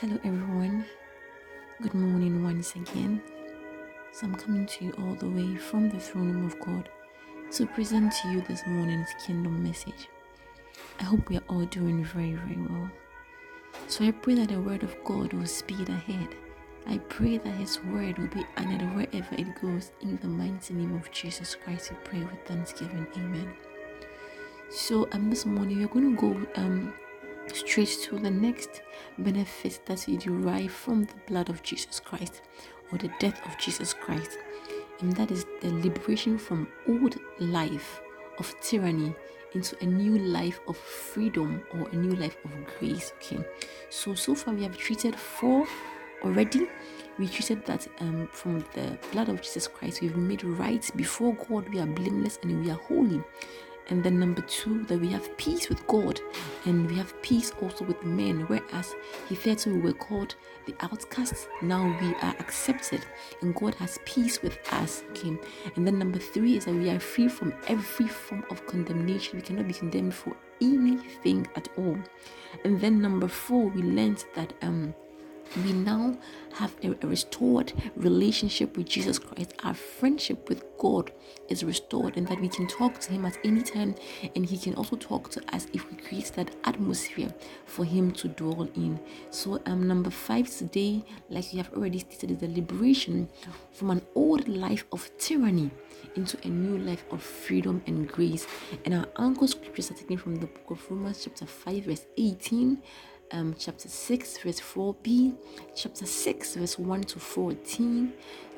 Hello, everyone. Good morning once again. So, I'm coming to you all the way from the throne room of God to present to you this morning's kingdom message. I hope we are all doing very, very well. So, I pray that the word of God will speed ahead. I pray that His word will be honored wherever it goes. In the mighty name of Jesus Christ, we pray with thanksgiving. Amen. So, um, this morning we're going to go um straight to the next benefit that we derive from the blood of Jesus Christ or the death of Jesus Christ, and that is the liberation from old life of tyranny into a new life of freedom or a new life of grace. Okay, so so far we have treated four already. We treated that um, from the blood of Jesus Christ, we've made right before God. We are blameless and we are holy. And then number two, that we have peace with God and we have peace also with men. Whereas hitherto we were called the outcasts, now we are accepted and God has peace with us. Okay. And then number three is that we are free from every form of condemnation. We cannot be condemned for anything at all. And then number four, we learned that um we now have a, restored relationship with Jesus Christ. Our friendship with God is restored, and that we can talk to Him at any time, and He can also talk to us if we create that atmosphere for Him to dwell in. So, um, number five today, like we have already stated, is the liberation from an old life of tyranny into a new life of freedom and grace. And our anchor scriptures are taken from the book of Romans, chapter 5, verse 18 um, chapter 6, verse 4b, chapter 6, verse 1 to 14,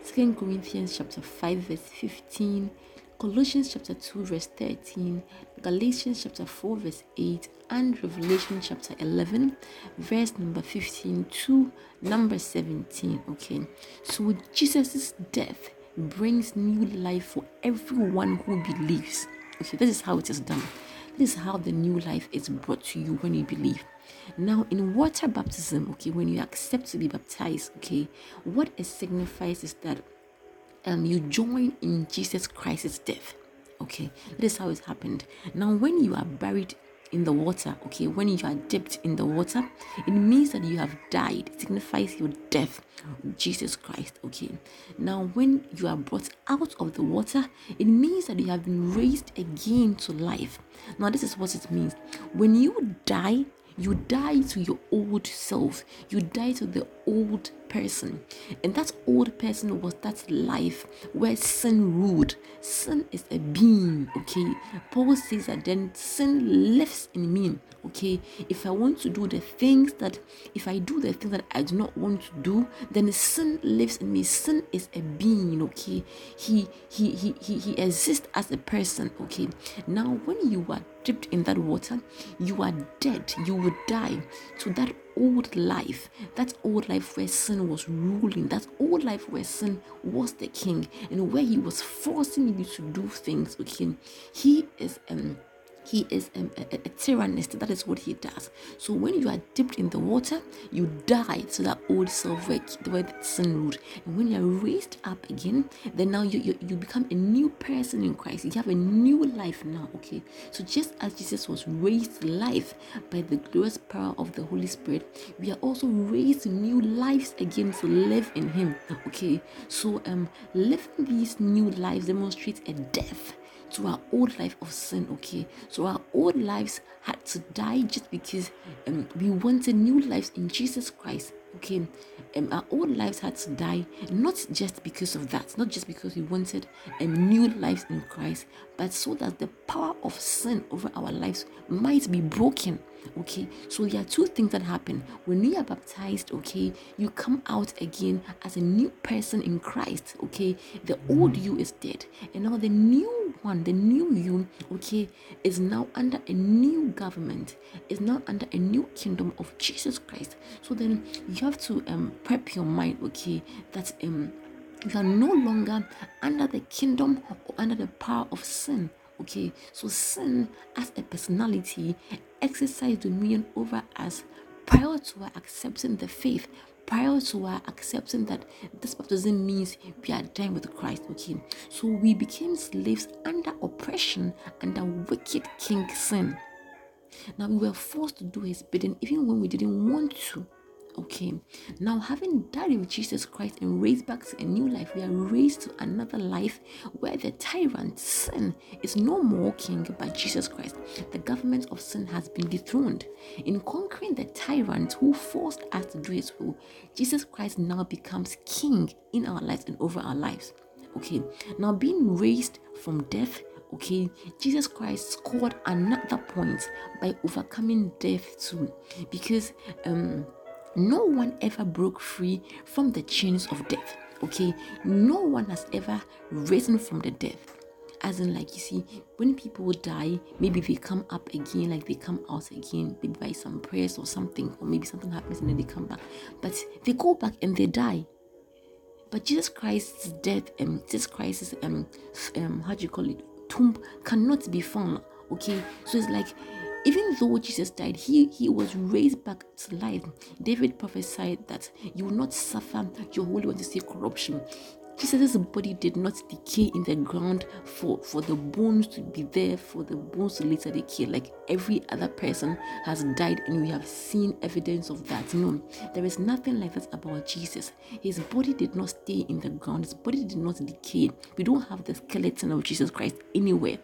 2 Corinthians chapter 5, verse 15, Colossians chapter 2, verse 13, Galatians chapter 4, verse 8, and Revelation chapter 11, verse number 15 to number 17. Okay, so Jesus' death brings new life for everyone who believes. Okay, this is how it is done. This is how the new life is brought to you when you believe. Now, in water baptism, okay, when you accept to be baptized, okay, what it signifies is that um, you join in Jesus Christ's death. Okay, that is how it happened. Now, when you are buried in the water, okay, when you are dipped in the water, it means that you have died. It signifies your death, Jesus Christ, okay. Now, when you are brought out of the water, it means that you have been raised again to life. Now, this is what it means. When you die, you die to your old self, you die to the old person. And that old person was that life where sin ruled. Sin is a being, okay? Paul says that then sin lives in me, okay? If I want to do the things that, if I do the things that I do not want to do, then sin lives in me. Sin is a being, okay? He he he he, he exists as a person, okay? Now when you are dipped in that water, you are dead. You would die to that old life, that old life where sin was ruling, that old life where sin was the king, and where he was forcing you to do things him. He is um he is a, a, a, tyrannist. That is what he does. So when you are dipped in the water, you die to that old self where, where sin ruled. And when you are raised up again, then now you, you, you become a new person in Christ. You have a new life now. Okay. So just as Jesus was raised life by the glorious power of the Holy Spirit, we are also raised new lives again to live in Him. Okay. So um living these new lives demonstrates a death to our old life of sin, okay? So our old lives had to die just because um, we wanted new lives in Jesus Christ, okay? Um, our old lives had to die, not just because of that, not just because we wanted um, new lives in Christ, but so that the power of sin over our lives might be broken Okay, so there are two things that happen when you are baptized. Okay, you come out again as a new person in Christ. Okay, the old you is dead, and now the new one, the new you, okay, is now under a new government, is now under a new kingdom of Jesus Christ. So then you have to um prep your mind, okay, that um you are no longer under the kingdom or under the power of sin Okay, so sin as a personality exercised dominion over us prior to accepting the faith, prior to our accepting that this baptism means we are dying with Christ. Okay, so we became slaves under oppression under wicked king sin. Now we were forced to do his bidding even when we didn't want to. Okay, now having died with Jesus Christ and raised back to a new life, we are raised to another life where the tyrant sin is no more king but Jesus Christ. The government of sin has been dethroned. In conquering the tyrant who forced us to do his will, Jesus Christ now becomes king in our lives and over our lives. Okay, now being raised from death okay jesus christ scored another point by overcoming death too because um no one ever broke free from the chains of death. Okay, no one has ever risen from the death. As in, like you see, when people die, maybe they come up again, like they come out again, maybe by some prayers or something, or maybe something happens and then they come back. But they go back and they die. But Jesus Christ's death, um, Jesus Christ's um, um, how do you call it, tomb cannot be found. Okay, so it's like even though Jesus died, he, he was raised back to life. David prophesied that you will not suffer your Holy One to see corruption. Jesus' body did not decay in the ground for, for the bones to be there, for the bones to later decay, like every other person has died, and we have seen evidence of that. No, there is nothing like that about Jesus. His body did not stay in the ground, his body did not decay. We don't have the skeleton of Jesus Christ anywhere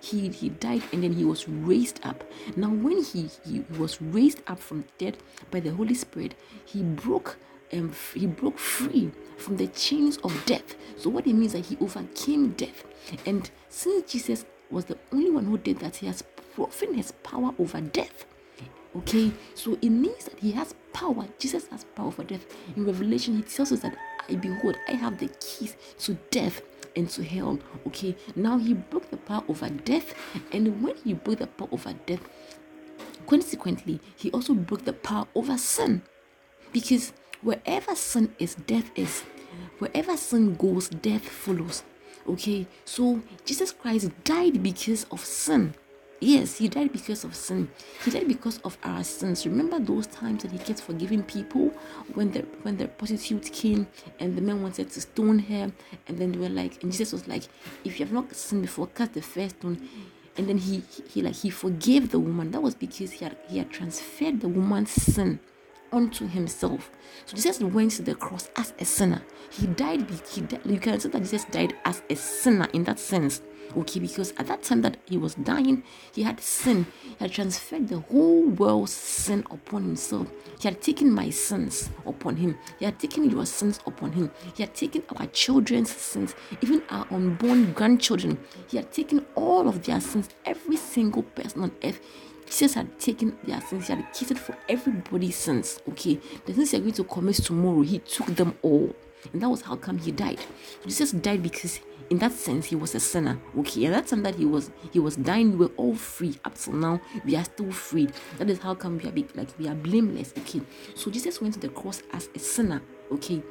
he he died and then he was raised up. Now when he he was raised up from dead by the holy spirit he broke um, he broke free from the chains of death. So what it means that he overcame death. And since jesus was the only one who did that he has proven his power over death. Okay? So it means that he has power. Jesus has power over death. In revelation he tells us that i behold i have the keys to death into hell. Okay, now he broke the power over death, and when he broke the power over death, consequently, he also broke the power over sin. Because wherever sin is, death is. Wherever sin goes, death follows. Okay, so Jesus Christ died because of sin. Yes, he died because of sin. He died because of our sins. Remember those times that he kept forgiving people when the when the prostitute came and the men wanted to stone her, and then they were like, and Jesus was like, if you have not sinned before, cast the first stone. And then he, he, he like he forgave the woman. That was because he had he had transferred the woman's sin unto himself. So Jesus went to the cross as a sinner. He died. He died, you can say that Jesus died as a sinner in that sense. Okay, because at that time that he was dying, he had sin. He had transferred the whole world's sin upon himself. He had taken my sins upon him. He had taken your sins upon him. He had taken our children's sins, even our unborn grandchildren. He had taken all of their sins, every single person on earth. Jesus had taken their sins, he had catered for everybody's sins. Okay, the sins you're going to commit tomorrow, he took them all. And that was how come he died. Jesus died because in that sense he was a sinner. Okay and that's time that he was he was dying we were all free up till now. We are still free. That is how come we are be, like we are blameless. Okay so jesus went to the cross as a sinner. Okay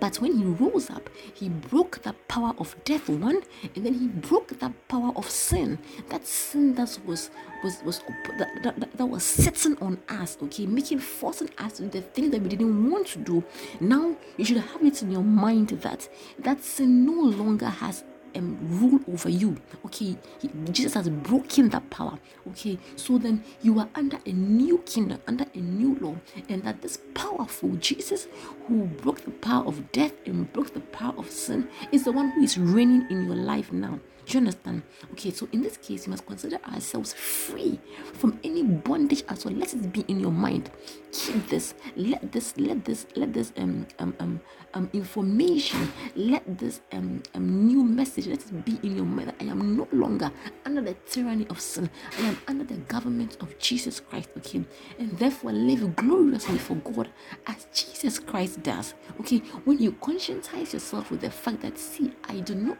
but when he rose up, he broke the power of death, one, and then he broke the power of sin. That sin that was was was that, that, that was sitting on us, okay, making forcing us to the things that we didn't want to do. Now you should have it in your mind that that sin no longer has um, rule over you. Okay, he, Jesus has broken that power. Okay, so then you are under a new kingdom, under a new law, and that this powerful Jesus who broke the power of death and broke the power of sin is the one who is reigning in your life now. Do you understand? Okay, so in this case, you must consider ourselves free from any bondage as well. Let it be in your mind. Keep this. Let this. Let this. Let this um um um, um information. Let this um, um new message. Let it be in your mind. I am no longer under the tyranny of sin. I am under the government of Jesus Christ. Okay, and therefore live gloriously for God as Jesus Christ does. Okay, when you conscientize yourself with the fact that see, I do not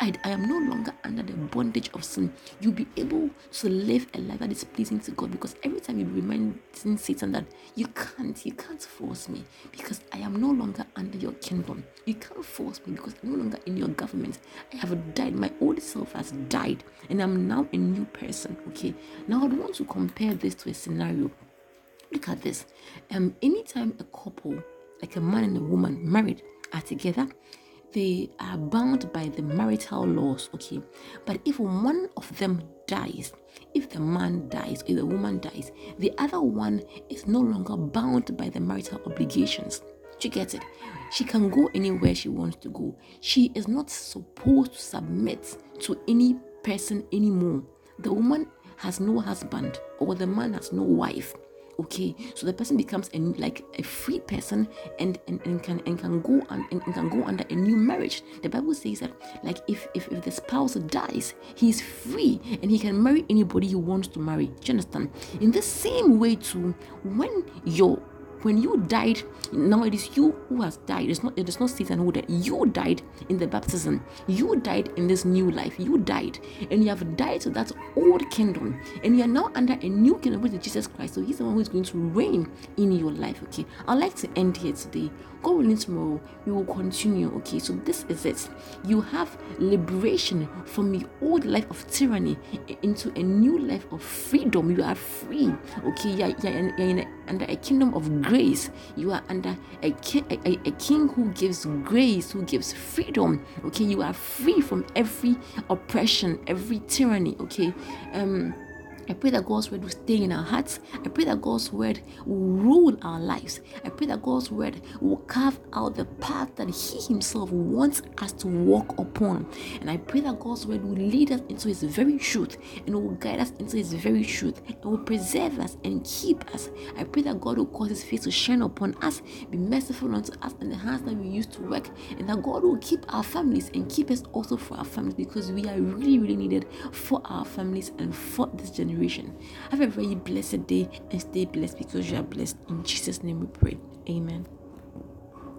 I, I am no longer under the bondage of sin. You'll be able to live a life that is pleasing to God because every time you remind Satan that you can't, you can't force me because I am no longer under your kingdom. You can't force me because I'm no longer in your government. I have died. My old self has died and I'm now a new person. Okay. Now I want to compare this to a scenario. Look at this. Um, anytime a couple, like a man and a woman, married, are together, they are bound by the marital laws, okay? But if one of them dies, if the man dies if the woman dies, the other one is no longer bound by the marital obligations. She gets it. She can go anywhere she wants to go. She is not supposed to submit to any person anymore. The woman has no husband or the man has no wife okay so the person becomes a, like a free person and, and, and can and can go and, and can go under a new marriage. The bible says that like if, if if the spouse dies he's free and he can marry anybody he wants to marry. Do you understand? In the same way too when your when you died, now it is you who has died. It's not it is not Satan who died. You died in the baptism. You died in this new life. You died, and you have died to that old kingdom, and you are now under a new kingdom, is Jesus Christ. So He's the one who is going to reign in your life. Okay, I'd like to end here today. God willing, tomorrow we will continue. Okay, so this is it. You have liberation from the old life of tyranny into a new life of freedom. You are free. Okay, you're, you're in a, under a kingdom of grace. You are under a, king, a, a, a king who gives grace, who gives freedom. Okay, you are free from every oppression, every tyranny. Okay, um I pray that God's word will stay in our hearts. I pray that God's word will rule our lives. I pray that God's word will carve out the path that He Himself wants us to walk upon. And I pray that God's word will lead us into His very truth and will guide us into His very truth and will preserve us and keep us. I pray that God will cause His face to shine upon us, be merciful unto us and the hands that we use to work, and that God will keep our families and keep us also for our families because we are really, really needed for our families and for this generation generation. Have a very blessed day and stay blessed because you are blessed. In Jesus' name we pray. Amen.